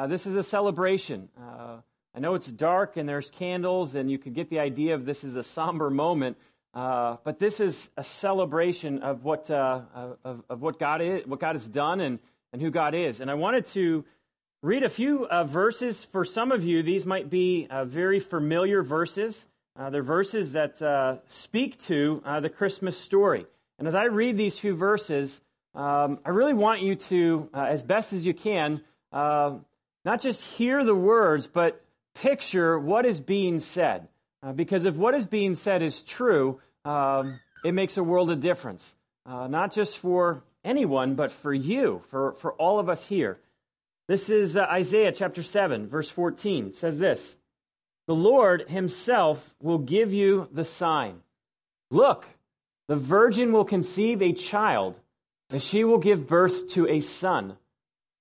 Uh, this is a celebration. Uh, I know it's dark and there's candles, and you could get the idea of this is a somber moment, uh, but this is a celebration of what, uh, of, of, what, God is, what God has done and, and who God is. And I wanted to read a few uh, verses for some of you. These might be uh, very familiar verses. they're verses that speak to the Christmas story. And as I read these few verses, um, I really want you to, as best as you can, not just hear the words, but picture what is being said. Uh, because if what is being said is true, um, it makes a world of difference. Uh, not just for anyone, but for you, for, for all of us here. This is uh, Isaiah chapter 7, verse 14. It says this The Lord himself will give you the sign. Look, the virgin will conceive a child, and she will give birth to a son,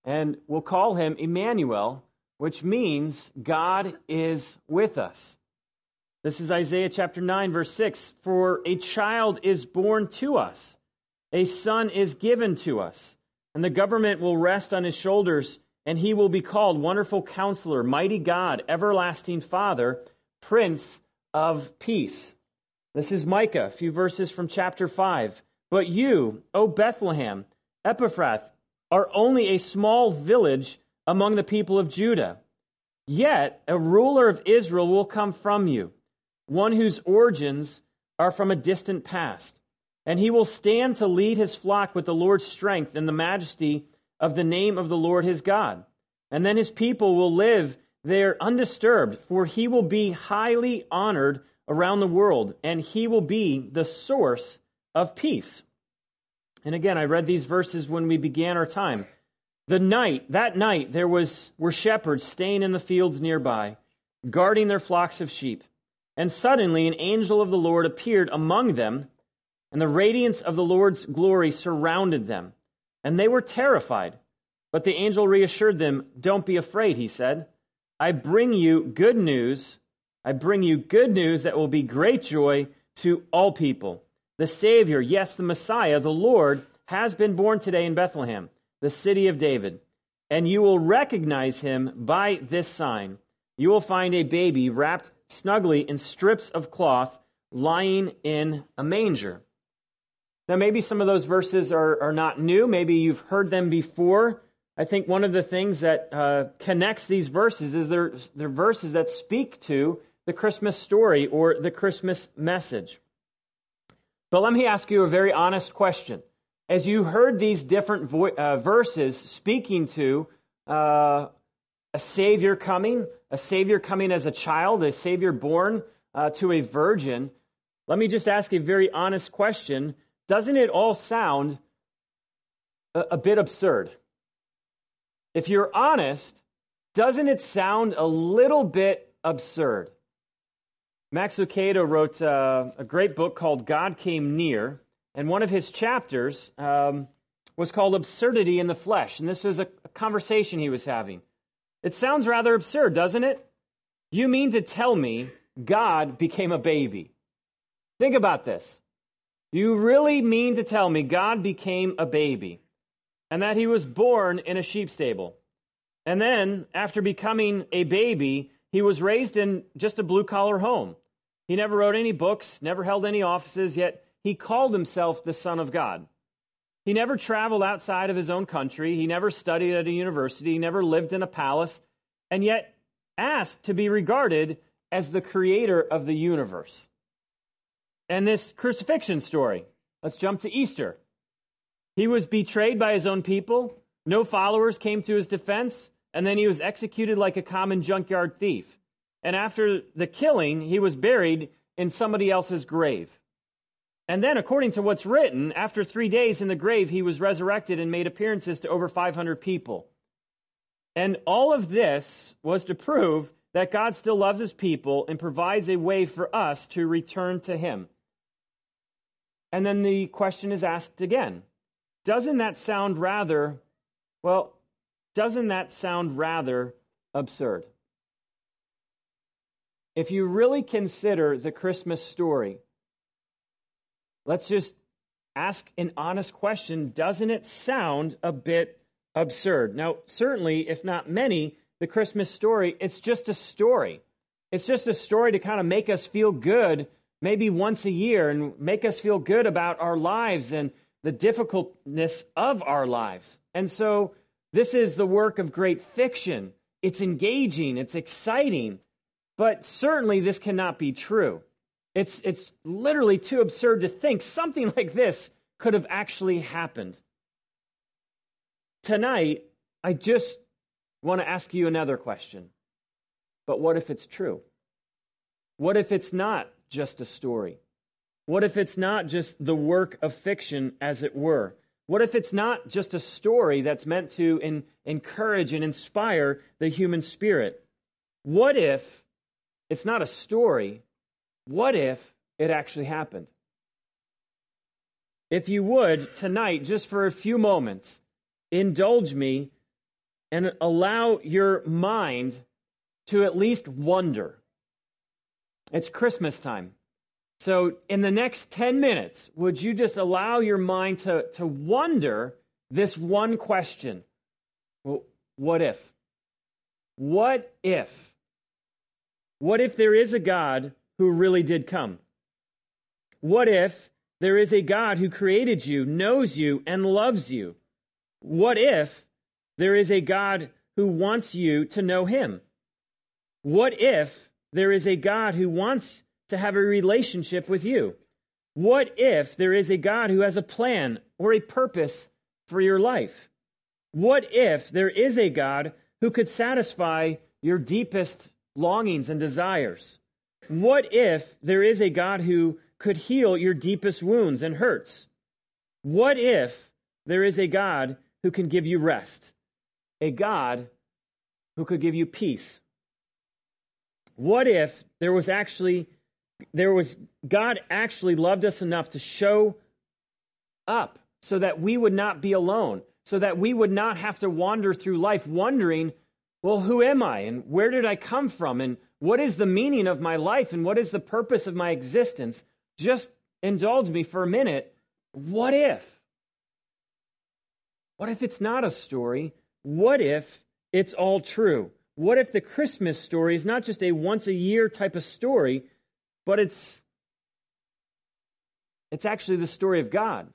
and we'll call him Emmanuel which means God is with us. This is Isaiah chapter 9, verse 6. For a child is born to us, a son is given to us, and the government will rest on his shoulders, and he will be called Wonderful Counselor, Mighty God, Everlasting Father, Prince of Peace. This is Micah, a few verses from chapter 5. But you, O Bethlehem, Ephrathah, are only a small village among the people of Judah. Yet a ruler of Israel will come from you, one whose origins are from a distant past. And he will stand to lead his flock with the Lord's strength and the majesty of the name of the Lord his God. And then his people will live there undisturbed, for he will be highly honored around the world, and he will be the source of peace. And again, I read these verses when we began our time. The night, that night, there was, were shepherds staying in the fields nearby, guarding their flocks of sheep. And suddenly an angel of the Lord appeared among them, and the radiance of the Lord's glory surrounded them. And they were terrified. But the angel reassured them, Don't be afraid, he said. I bring you good news. I bring you good news that will be great joy to all people. The Savior, yes, the Messiah, the Lord, has been born today in Bethlehem the city of David, and you will recognize him by this sign. You will find a baby wrapped snugly in strips of cloth, lying in a manger. Now, maybe some of those verses are, are not new. Maybe you've heard them before. I think one of the things that uh, connects these verses is they're, they're verses that speak to the Christmas story or the Christmas message. But let me ask you a very honest question as you heard these different vo- uh, verses speaking to uh, a Savior coming, a Savior coming as a child, a Savior born uh, to a virgin, let me just ask a very honest question. Doesn't it all sound a, a bit absurd? If you're honest, doesn't it sound a little bit absurd? Max Lucado wrote uh, a great book called God Came Near. And one of his chapters um, was called Absurdity in the Flesh. And this was a, a conversation he was having. It sounds rather absurd, doesn't it? You mean to tell me God became a baby? Think about this. You really mean to tell me God became a baby and that he was born in a sheep stable? And then, after becoming a baby, he was raised in just a blue collar home. He never wrote any books, never held any offices, yet he called himself the Son of God. He never traveled outside of his own country. He never studied at a university. He never lived in a palace, and yet asked to be regarded as the creator of the universe. And this crucifixion story, let's jump to Easter. He was betrayed by his own people. No followers came to his defense, and then he was executed like a common junkyard thief. And after the killing, he was buried in somebody else's grave. And then, according to what's written, after three days in the grave, he was resurrected and made appearances to over 500 people. And all of this was to prove that God still loves his people and provides a way for us to return to him. And then the question is asked again Doesn't that sound rather, well, doesn't that sound rather absurd? If you really consider the Christmas story, let's just ask an honest question doesn't it sound a bit absurd? Now, certainly, if not many, the Christmas story, it's just a story. It's just a story to kind of make us feel good maybe once a year and make us feel good about our lives and the difficultness of our lives. And so this is the work of great fiction. It's engaging, it's exciting, but certainly this cannot be true. It's, it's literally too absurd to think something like this could have actually happened. Tonight, I just want to ask you another question. But what if it's true? What if it's not just a story? What if it's not just the work of fiction, as it were? What if it's not just a story that's meant to in, encourage and inspire the human spirit? What if it's not a story? What if it actually happened? If you would, tonight, just for a few moments, indulge me and allow your mind to at least wonder. It's Christmas time. So, in the next 10 minutes, would you just allow your mind to, to wonder this one question? Well, what if? What if? What if there is a God who really did come? What if there is a God who created you, knows you, and loves you? What if there is a God who wants you to know him? What if there is a God who wants to have a relationship with you? What if there is a God who has a plan or a purpose for your life? What if there is a God who could satisfy your deepest longings and desires? What if there is a God who could heal your deepest wounds and hurts? What if there is a God who can give you rest? A God who could give you peace? What if there was actually there was God actually loved us enough to show up so that we would not be alone, so that we would not have to wander through life wondering, well, who am I and where did I come from and what is the meaning of my life and what is the purpose of my existence? Just indulge me for a minute. What if? What if it's not a story? What if it's all true? What if the Christmas story is not just a once a year type of story, but it's it's actually the story of God?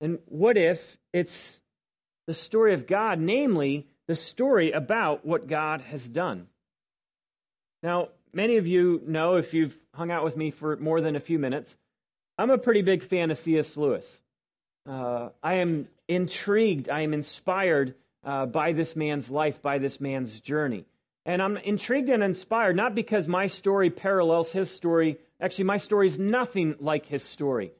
And what if it's the story of God, namely the story about what God has done? Now, many of you know if you've hung out with me for more than a few minutes, I'm a pretty big fan of C.S. Lewis. Uh, I am intrigued, I am inspired uh, by this man's life, by this man's journey. And I'm intrigued and inspired, not because my story parallels his story. Actually, my story is nothing like his story.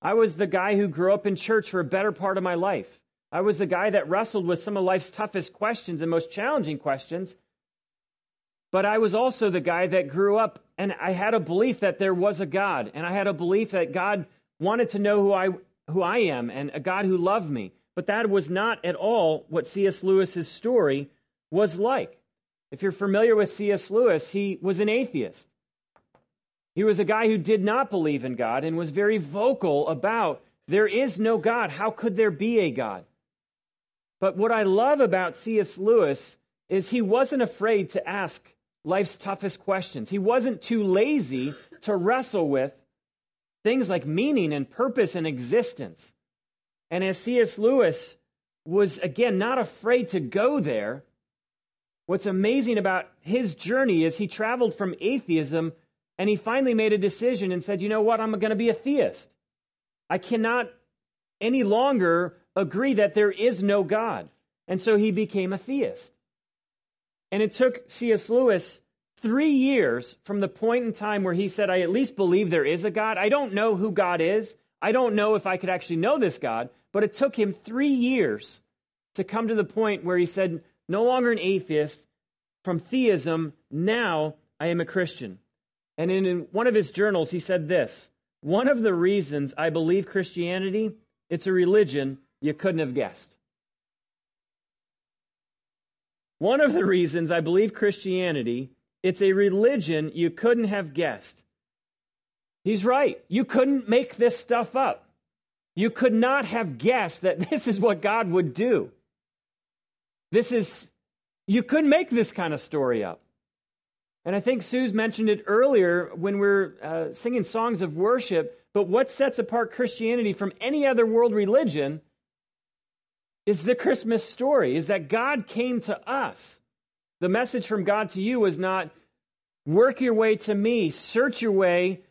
I was the guy who grew up in church for a better part of my life. I was the guy that wrestled with some of life's toughest questions and most challenging questions. But I was also the guy that grew up and I had a belief that there was a God. And I had a belief that God wanted to know who I, who I am and a God who loved me. But that was not at all what C.S. Lewis's story was like. If you're familiar with C.S. Lewis, he was an atheist. He was a guy who did not believe in God and was very vocal about there is no God. How could there be a God? But what I love about C.S. Lewis is he wasn't afraid to ask life's toughest questions. He wasn't too lazy to wrestle with things like meaning and purpose and existence. And as C.S. Lewis was, again, not afraid to go there, what's amazing about his journey is he traveled from atheism and he finally made a decision and said, you know what, I'm going to be a theist. I cannot any longer agree that there is no God. And so he became a theist. And it took C.S. Lewis three years from the point in time where he said, I at least believe there is a God. I don't know who God is. I don't know if I could actually know this God, but it took him three years to come to the point where he said, No longer an atheist, from theism, now I am a Christian. And in one of his journals, he said this One of the reasons I believe Christianity, it's a religion you couldn't have guessed. One of the reasons I believe Christianity, it's a religion you couldn't have guessed. He's right. You couldn't make this stuff up. You could not have guessed that this is what God would do. This is you couldn't make this kind of story up. And I think Sue's mentioned it earlier when we're uh, singing songs of worship. But what sets apart Christianity from any other world religion is the Christmas story, is that God came to us. The message from God to you was not work your way to me, search your way,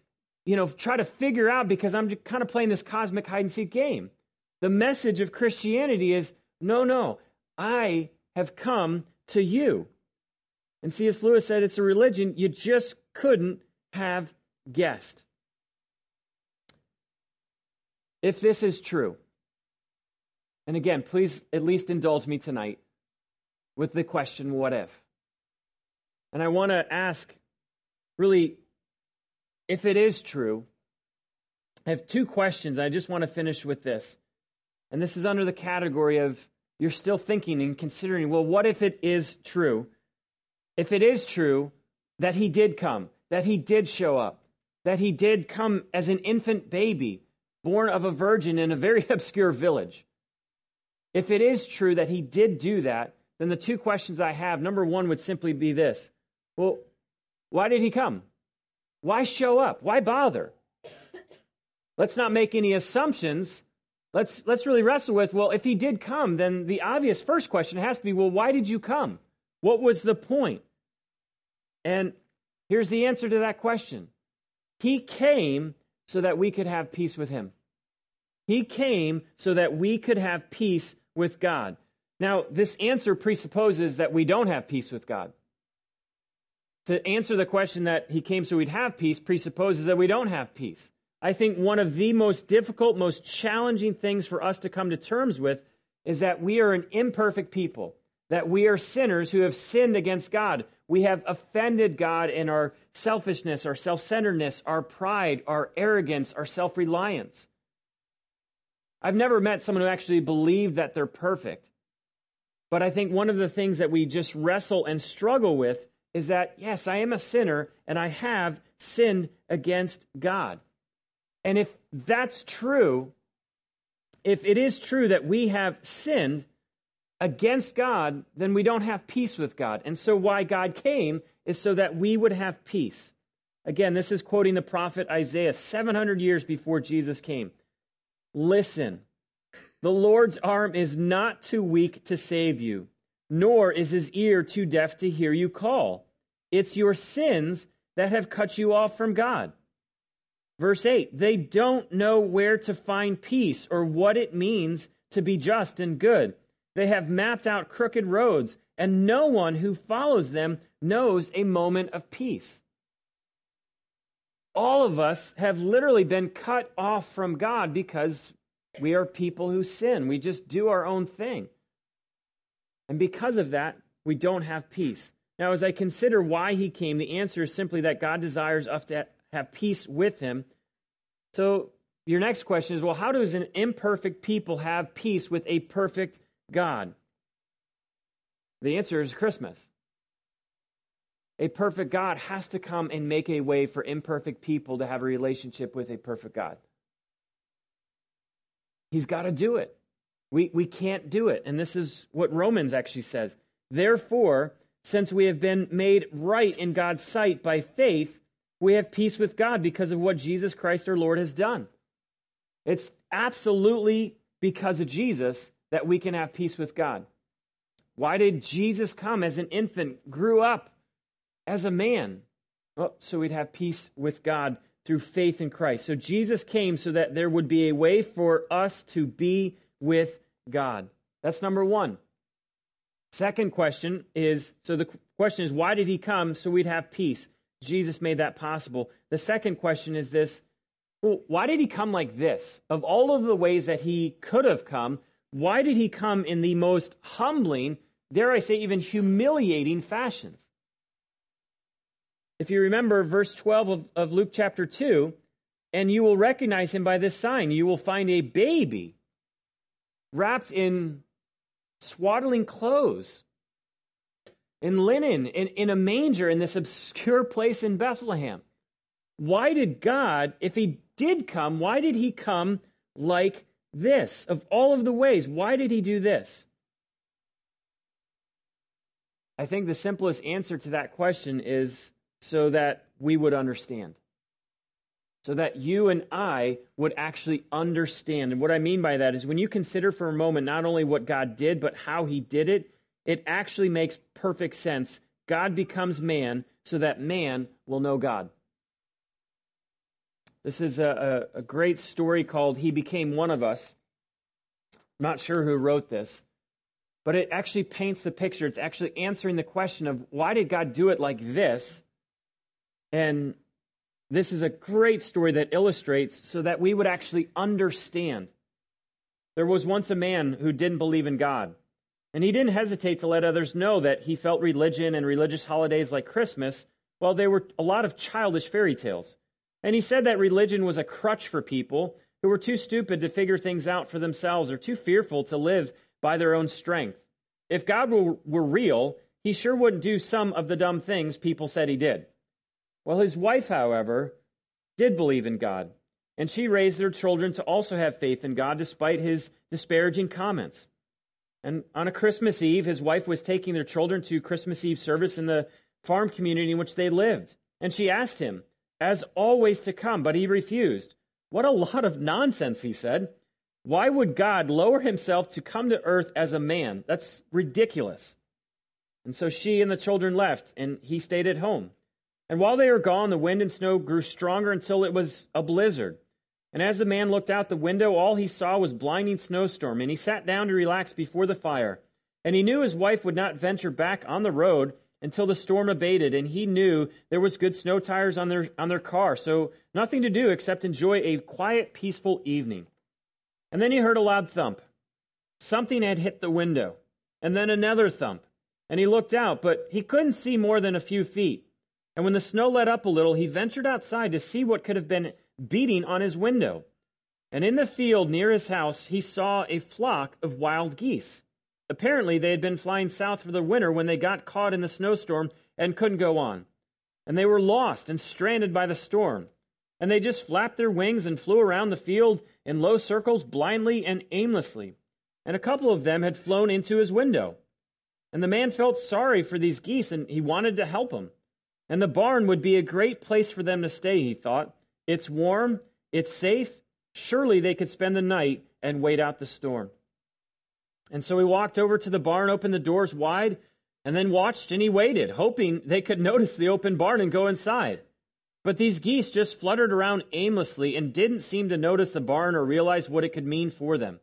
you know, try to figure out because I'm kind of playing this cosmic hide and seek game. The message of Christianity is no, no, I have come to you. And C.S. Lewis said it's a religion you just couldn't have guessed. If this is true, and again, please at least indulge me tonight with the question, what if? And I want to ask, really, if it is true, I have two questions. I just want to finish with this. And this is under the category of you're still thinking and considering, well, what if it is true? If it is true that he did come, that he did show up, that he did come as an infant baby, born of a virgin in a very obscure village, if it is true that he did do that, then the two questions I have number one would simply be this Well, why did he come? Why show up? Why bother? Let's not make any assumptions. Let's, let's really wrestle with well, if he did come, then the obvious first question has to be well, why did you come? What was the point? And here's the answer to that question He came so that we could have peace with him. He came so that we could have peace with God. Now, this answer presupposes that we don't have peace with God. To answer the question that he came so we'd have peace presupposes that we don't have peace. I think one of the most difficult, most challenging things for us to come to terms with is that we are an imperfect people, that we are sinners who have sinned against God. We have offended God in our selfishness, our self centeredness, our pride, our arrogance, our self reliance. I've never met someone who actually believed that they're perfect. But I think one of the things that we just wrestle and struggle with is that, yes, I am a sinner and I have sinned against God. And if that's true, if it is true that we have sinned against God, then we don't have peace with God. And so, why God came is so that we would have peace. Again, this is quoting the prophet Isaiah 700 years before Jesus came. Listen, the Lord's arm is not too weak to save you, nor is his ear too deaf to hear you call. It's your sins that have cut you off from God. Verse 8 They don't know where to find peace or what it means to be just and good. They have mapped out crooked roads, and no one who follows them knows a moment of peace all of us have literally been cut off from God because we are people who sin. We just do our own thing. And because of that, we don't have peace. Now, as I consider why he came, the answer is simply that God desires us to have peace with him. So, your next question is well, how does an imperfect people have peace with a perfect God? The answer is Christmas a perfect God has to come and make a way for imperfect people to have a relationship with a perfect God. He's got to do it. We, we can't do it. And this is what Romans actually says. Therefore, since we have been made right in God's sight by faith, we have peace with God because of what Jesus Christ our Lord has done. It's absolutely because of Jesus that we can have peace with God. Why did Jesus come as an infant, grew up, as a man. Well, so we'd have peace with God through faith in Christ. So Jesus came so that there would be a way for us to be with God. That's number one. Second question is so the question is, why did he come so we'd have peace? Jesus made that possible. The second question is this well, why did he come like this? Of all of the ways that he could have come, why did he come in the most humbling, dare I say, even humiliating fashions? If you remember verse 12 of, of Luke chapter 2, and you will recognize him by this sign. You will find a baby wrapped in swaddling clothes, in linen, in, in a manger in this obscure place in Bethlehem. Why did God, if he did come, why did he come like this? Of all of the ways, why did he do this? I think the simplest answer to that question is so that we would understand. So that you and I would actually understand. And what I mean by that is when you consider for a moment not only what God did, but how he did it, it actually makes perfect sense. God becomes man so that man will know God. This is a, a, a great story called He Became One of Us. I'm not sure who wrote this, but it actually paints the picture. It's actually answering the question of why did God do it like this? And this is a great story that illustrates so that we would actually understand. There was once a man who didn't believe in God, and he didn't hesitate to let others know that he felt religion and religious holidays like Christmas, well, they were a lot of childish fairy tales. And he said that religion was a crutch for people who were too stupid to figure things out for themselves or too fearful to live by their own strength. If God were, were real, he sure wouldn't do some of the dumb things people said he did. Well, his wife, however, did believe in God, and she raised their children to also have faith in God despite his disparaging comments. And on a Christmas Eve, his wife was taking their children to Christmas Eve service in the farm community in which they lived. And she asked him, as always to come, but he refused. What a lot of nonsense, he said. Why would God lower himself to come to earth as a man? That's ridiculous. And so she and the children left, and he stayed at home. And while they were gone, the wind and snow grew stronger until it was a blizzard. And as the man looked out the window, all he saw was blinding snowstorm, and he sat down to relax before the fire. And he knew his wife would not venture back on the road until the storm abated, and he knew there was good snow tires on their on their car, so nothing to do except enjoy a quiet, peaceful evening. And then he heard a loud thump. Something had hit the window, and then another thump. And he looked out, but he couldn't see more than a few feet. And when the snow let up a little, he ventured outside to see what could have been beating on his window. And in the field near his house, he saw a flock of wild geese. Apparently, they had been flying south for the winter when they got caught in the snowstorm and couldn't go on. And they were lost and stranded by the storm. And they just flapped their wings and flew around the field in low circles blindly and aimlessly. And a couple of them had flown into his window. And the man felt sorry for these geese and he wanted to help them. And the barn would be a great place for them to stay, he thought. It's warm, it's safe. Surely they could spend the night and wait out the storm. And so he walked over to the barn, opened the doors wide, and then watched and he waited, hoping they could notice the open barn and go inside. But these geese just fluttered around aimlessly and didn't seem to notice the barn or realize what it could mean for them.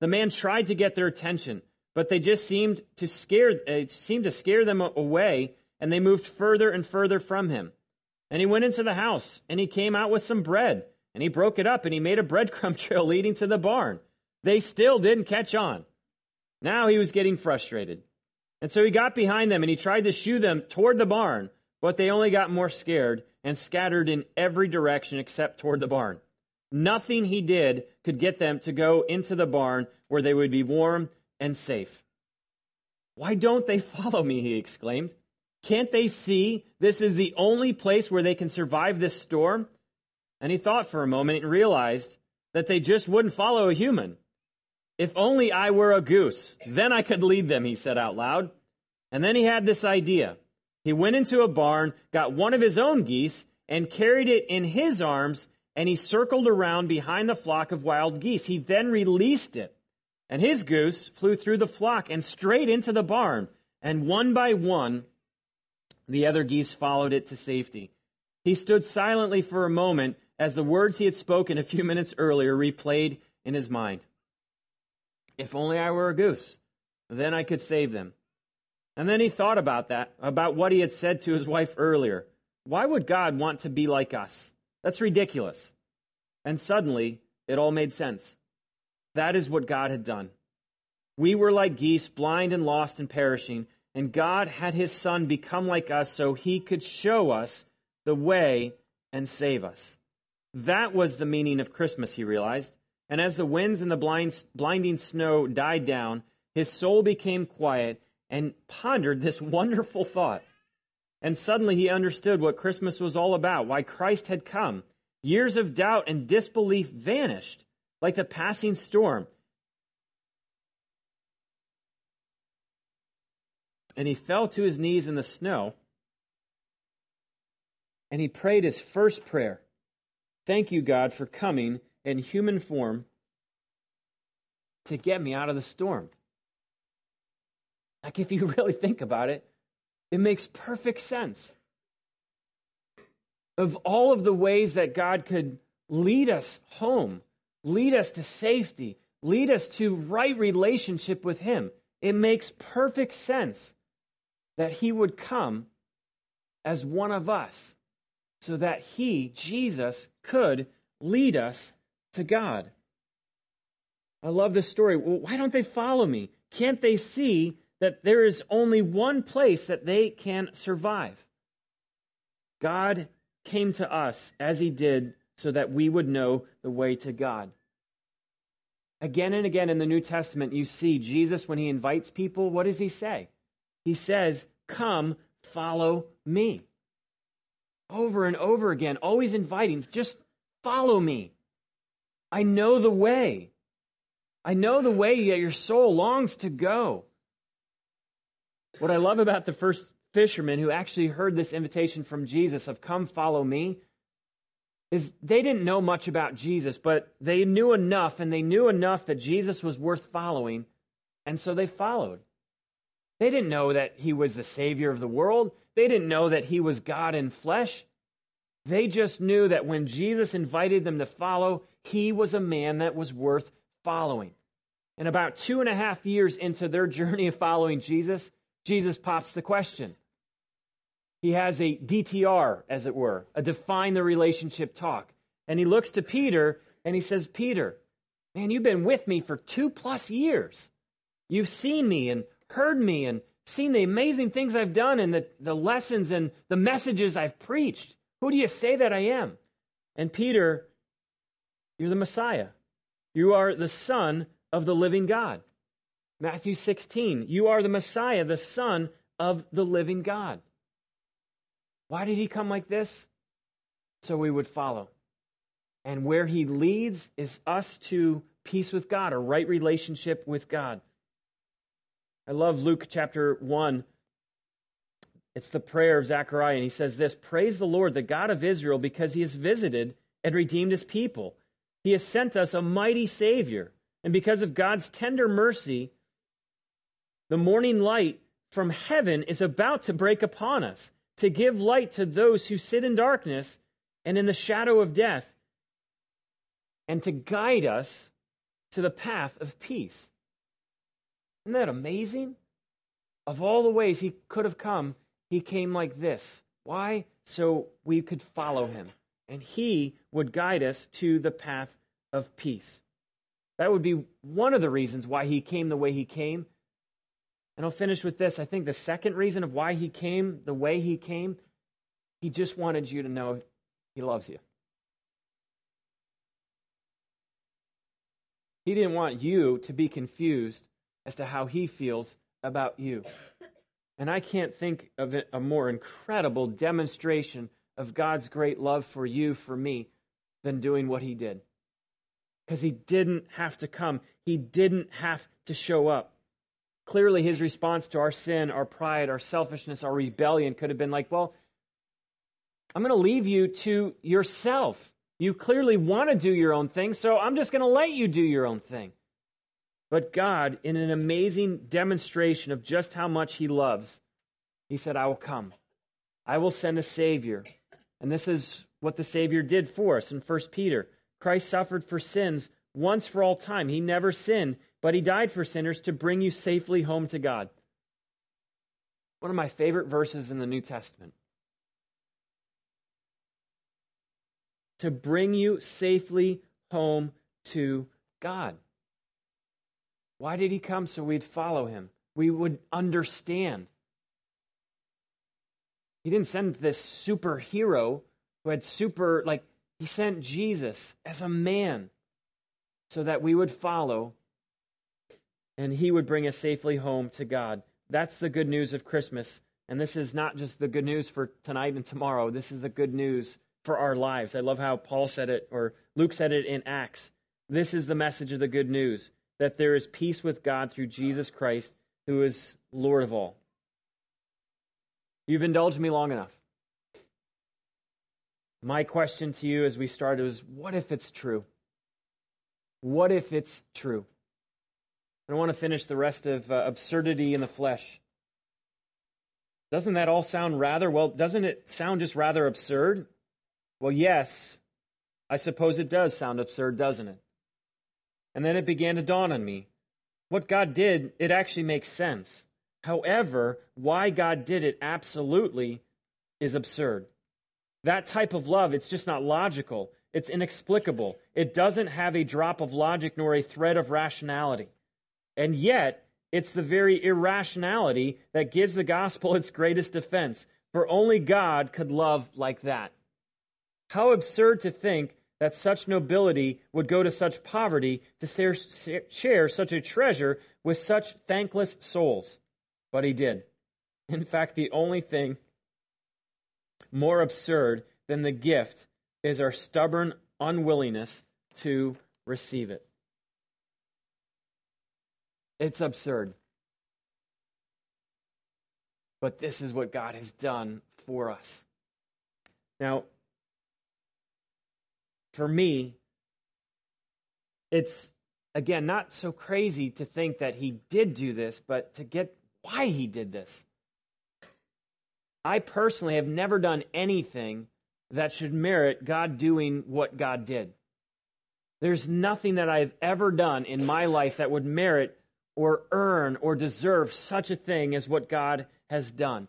The man tried to get their attention, but they just seemed to scare, it seemed to scare them away and they moved further and further from him. And he went into the house, and he came out with some bread, and he broke it up, and he made a breadcrumb trail leading to the barn. They still didn't catch on. Now he was getting frustrated. And so he got behind them, and he tried to shoo them toward the barn, but they only got more scared and scattered in every direction except toward the barn. Nothing he did could get them to go into the barn where they would be warm and safe. Why don't they follow me? He exclaimed. Can't they see this is the only place where they can survive this storm? And he thought for a moment and realized that they just wouldn't follow a human. If only I were a goose, then I could lead them, he said out loud. And then he had this idea. He went into a barn, got one of his own geese, and carried it in his arms, and he circled around behind the flock of wild geese. He then released it, and his goose flew through the flock and straight into the barn, and one by one, the other geese followed it to safety. He stood silently for a moment as the words he had spoken a few minutes earlier replayed in his mind. If only I were a goose, then I could save them. And then he thought about that, about what he had said to his wife earlier. Why would God want to be like us? That's ridiculous. And suddenly, it all made sense. That is what God had done. We were like geese, blind and lost and perishing, and God had his son become like us so he could show us the way and save us. That was the meaning of Christmas, he realized. And as the winds and the blind, blinding snow died down, his soul became quiet and pondered this wonderful thought. And suddenly he understood what Christmas was all about, why Christ had come. Years of doubt and disbelief vanished like the passing storm. And he fell to his knees in the snow and he prayed his first prayer Thank you, God, for coming in human form to get me out of the storm. Like, if you really think about it, it makes perfect sense. Of all of the ways that God could lead us home, lead us to safety, lead us to right relationship with Him, it makes perfect sense that He would come as one of us so that He, Jesus, could lead us to God. I love this story. Well, why don't they follow me? Can't they see that there is only one place that they can survive? God came to us as He did so that we would know the way to God. Again and again in the New Testament, you see Jesus, when He invites people, what does He say? He says, Come, follow me over and over again, always inviting, just follow me. I know the way. I know the way that your soul longs to go. What I love about the first fishermen who actually heard this invitation from Jesus of come follow me is they didn't know much about Jesus, but they knew enough and they knew enough that Jesus was worth following, and so they followed. They didn't know that he was the Savior of the world. They didn't know that he was God in flesh. They just knew that when Jesus invited them to follow, he was a man that was worth following. And about two and a half years into their journey of following Jesus, Jesus pops the question. He has a DTR, as it were, a define the relationship talk. And he looks to Peter and he says, Peter, man, you've been with me for two plus years. You've seen me and heard me and seen the amazing things I've done and the, the lessons and the messages I've preached. Who do you say that I am? And Peter, you're the Messiah. You are the Son of the living God. Matthew 16, you are the Messiah, the Son of the living God. Why did he come like this? So we would follow. And where he leads is us to peace with God, a right relationship with God. I love Luke chapter 1. It's the prayer of Zechariah, and he says this Praise the Lord, the God of Israel, because he has visited and redeemed his people. He has sent us a mighty Savior. And because of God's tender mercy, the morning light from heaven is about to break upon us to give light to those who sit in darkness and in the shadow of death, and to guide us to the path of peace. Isn't that amazing? Of all the ways he could have come, he came like this. Why? So we could follow him, and he would guide us to the path of peace. That would be one of the reasons why he came the way he came. And I'll finish with this. I think the second reason of why he came the way he came, he just wanted you to know he loves you. He didn't want you to be confused as to how he feels about you. And I can't think of a more incredible demonstration of God's great love for you, for me, than doing what he did. Because he didn't have to come, he didn't have to show up. Clearly, his response to our sin, our pride, our selfishness, our rebellion could have been like, Well, I'm going to leave you to yourself. You clearly want to do your own thing, so I'm just going to let you do your own thing. But God, in an amazing demonstration of just how much He loves, He said, I will come. I will send a Savior. And this is what the Savior did for us in 1 Peter. Christ suffered for sins once for all time. He never sinned, but He died for sinners to bring you safely home to God. One of my favorite verses in the New Testament. To bring you safely home to God. Why did he come? So we'd follow him. We would understand. He didn't send this superhero who had super, like, he sent Jesus as a man so that we would follow and he would bring us safely home to God. That's the good news of Christmas. And this is not just the good news for tonight and tomorrow. This is the good news for our lives. I love how Paul said it, or Luke said it in Acts. This is the message of the good news that there is peace with God through Jesus Christ, who is Lord of all. You've indulged me long enough. My question to you as we start is what if it's true? What if it's true? I don't want to finish the rest of uh, absurdity in the flesh. Doesn't that all sound rather, well, doesn't it sound just rather absurd? Well, yes, I suppose it does sound absurd, doesn't it? And then it began to dawn on me. What God did, it actually makes sense. However, why God did it absolutely is absurd. That type of love, it's just not logical. It's inexplicable. It doesn't have a drop of logic nor a thread of rationality. And yet, it's the very irrationality that gives the gospel its greatest defense. For only God could love like that. How absurd to think that such nobility would go to such poverty to share such a treasure with such thankless souls. But he did. In fact, the only thing more absurd than the gift is our stubborn unwillingness to receive it. It's absurd. But this is what God has done for us. Now, for me, it's again not so crazy to think that he did do this, but to get why he did this. I personally have never done anything that should merit God doing what God did. There's nothing that I've ever done in my life that would merit or earn or deserve such a thing as what God has done.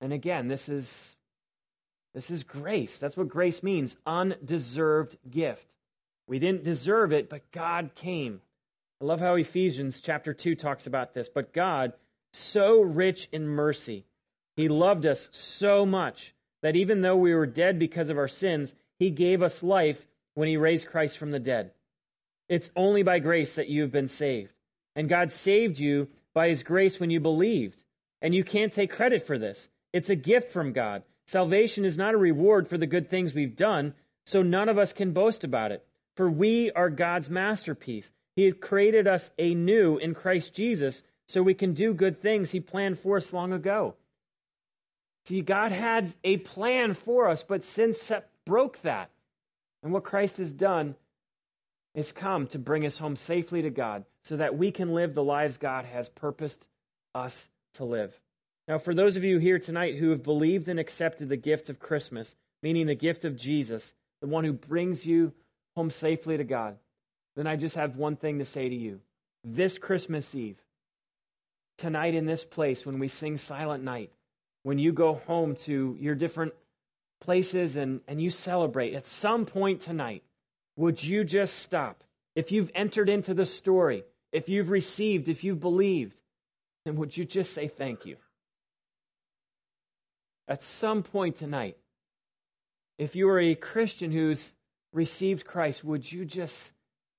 And again, this is this is grace. That's what grace means undeserved gift. We didn't deserve it, but God came. I love how Ephesians chapter 2 talks about this. But God, so rich in mercy, He loved us so much that even though we were dead because of our sins, He gave us life when He raised Christ from the dead. It's only by grace that you have been saved. And God saved you by His grace when you believed. And you can't take credit for this. It's a gift from God. Salvation is not a reward for the good things we've done, so none of us can boast about it. For we are God's masterpiece. He has created us anew in Christ Jesus so we can do good things He planned for us long ago. See, God had a plan for us, but sin broke that. And what Christ has done is come to bring us home safely to God so that we can live the lives God has purposed us to live. Now, for those of you here tonight who have believed and accepted the gift of Christmas, meaning the gift of Jesus, the one who brings you home safely to God, then I just have one thing to say to you. This Christmas Eve, tonight in this place, when we sing Silent Night, when you go home to your different places and, and you celebrate, at some point tonight, would you just stop? If you've entered into the story, if you've received, if you've believed, then would you just say thank you? At some point tonight, if you are a Christian who's received Christ, would you just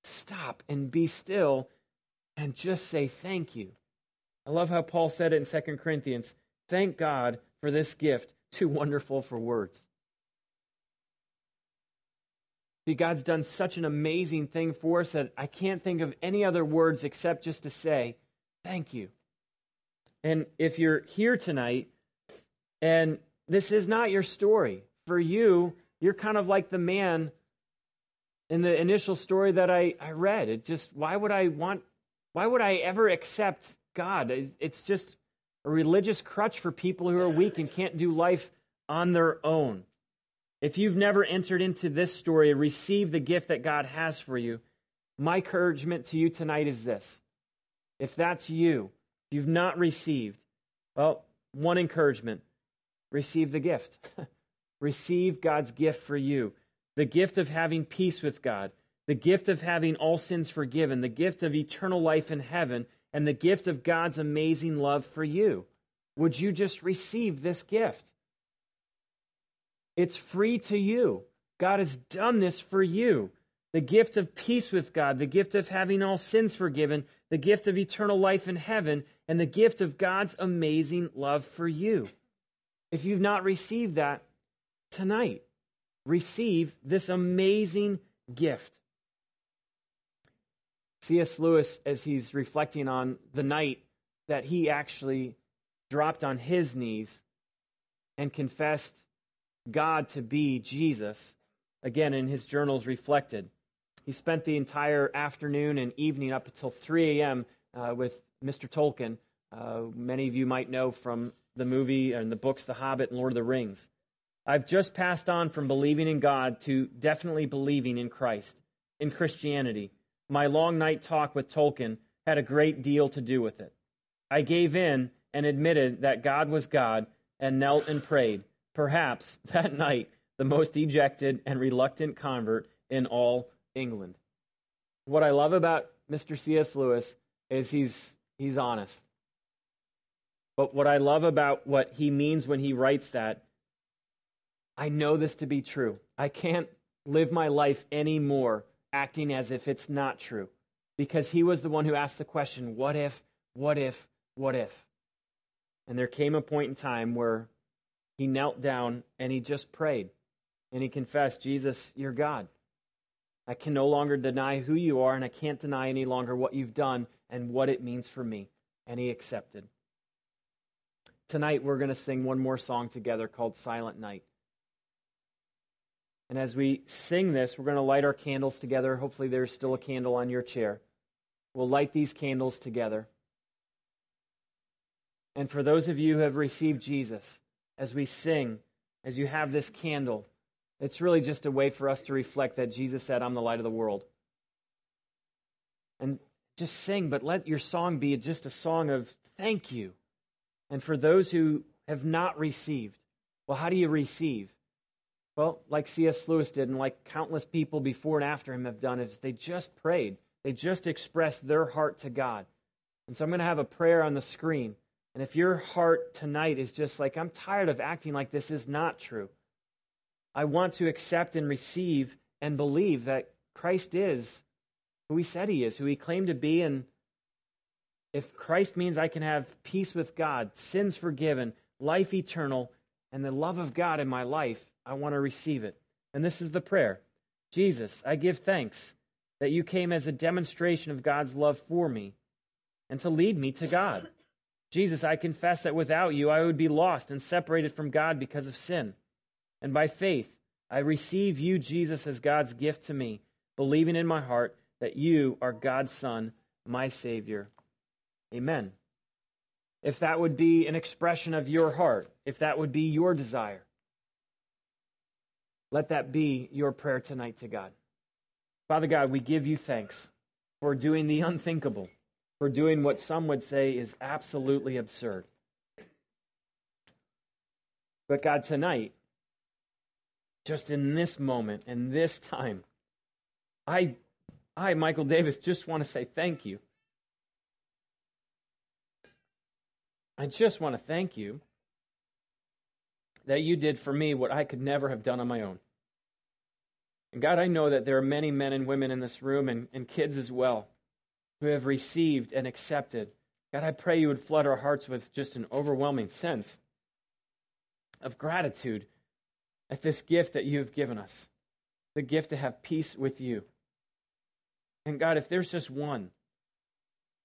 stop and be still and just say thank you? I love how Paul said it in 2 Corinthians thank God for this gift, too wonderful for words. See, God's done such an amazing thing for us that I can't think of any other words except just to say, thank you. And if you're here tonight and this is not your story. For you, you're kind of like the man in the initial story that I, I read. It just, why would I want, why would I ever accept God? It's just a religious crutch for people who are weak and can't do life on their own. If you've never entered into this story and received the gift that God has for you, my encouragement to you tonight is this. If that's you, you've not received, well, one encouragement receive the gift. receive God's gift for you the gift of having peace with God, the gift of having all sins forgiven, the gift of eternal life in heaven, and the gift of God's amazing love for you. Would you just receive this gift? It's free to you. God has done this for you. The gift of peace with God, the gift of having all sins forgiven, the gift of eternal life in heaven, and the gift of God's amazing love for you. If you've not received that tonight, receive this amazing gift. C.S. Lewis, as he's reflecting on the night that he actually dropped on his knees and confessed God to be Jesus. Again, in his journals reflected. He spent the entire afternoon and evening up until 3 a.m. Uh, with Mr. Tolkien. Uh, many of you might know from the movie and the books The Hobbit and Lord of the Rings. I've just passed on from believing in God to definitely believing in Christ, in Christianity. My long night talk with Tolkien had a great deal to do with it. I gave in and admitted that God was God and knelt and prayed. Perhaps that night, the most ejected and reluctant convert in all England. What I love about Mr. C.S. Lewis is he's, he's honest. But what I love about what he means when he writes that, I know this to be true. I can't live my life anymore acting as if it's not true. Because he was the one who asked the question, what if, what if, what if? And there came a point in time where he knelt down and he just prayed. And he confessed, Jesus, you're God. I can no longer deny who you are, and I can't deny any longer what you've done and what it means for me. And he accepted. Tonight, we're going to sing one more song together called Silent Night. And as we sing this, we're going to light our candles together. Hopefully, there's still a candle on your chair. We'll light these candles together. And for those of you who have received Jesus, as we sing, as you have this candle, it's really just a way for us to reflect that Jesus said, I'm the light of the world. And just sing, but let your song be just a song of thank you. And for those who have not received, well, how do you receive? Well, like C.S. Lewis did, and like countless people before and after him have done, is they just prayed. They just expressed their heart to God. And so I'm going to have a prayer on the screen. And if your heart tonight is just like, I'm tired of acting like this is not true, I want to accept and receive and believe that Christ is who he said he is, who he claimed to be. And if Christ means I can have peace with God, sins forgiven, life eternal, and the love of God in my life, I want to receive it. And this is the prayer Jesus, I give thanks that you came as a demonstration of God's love for me and to lead me to God. Jesus, I confess that without you I would be lost and separated from God because of sin. And by faith, I receive you, Jesus, as God's gift to me, believing in my heart that you are God's Son, my Savior. Amen. If that would be an expression of your heart, if that would be your desire, let that be your prayer tonight to God. Father God, we give you thanks for doing the unthinkable for doing what some would say is absolutely absurd. But God, tonight, just in this moment and this time, I, I, Michael Davis, just want to say thank you. I just want to thank you that you did for me what I could never have done on my own. And God, I know that there are many men and women in this room and, and kids as well who have received and accepted. God, I pray you would flood our hearts with just an overwhelming sense of gratitude at this gift that you have given us the gift to have peace with you. And God, if there's just one,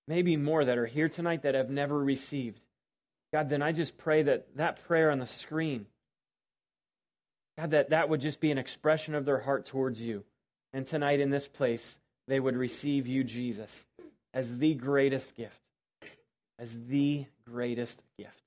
maybe more that are here tonight that have never received, God, then I just pray that that prayer on the screen, God, that that would just be an expression of their heart towards you. And tonight in this place, they would receive you, Jesus as the greatest gift. As the greatest gift.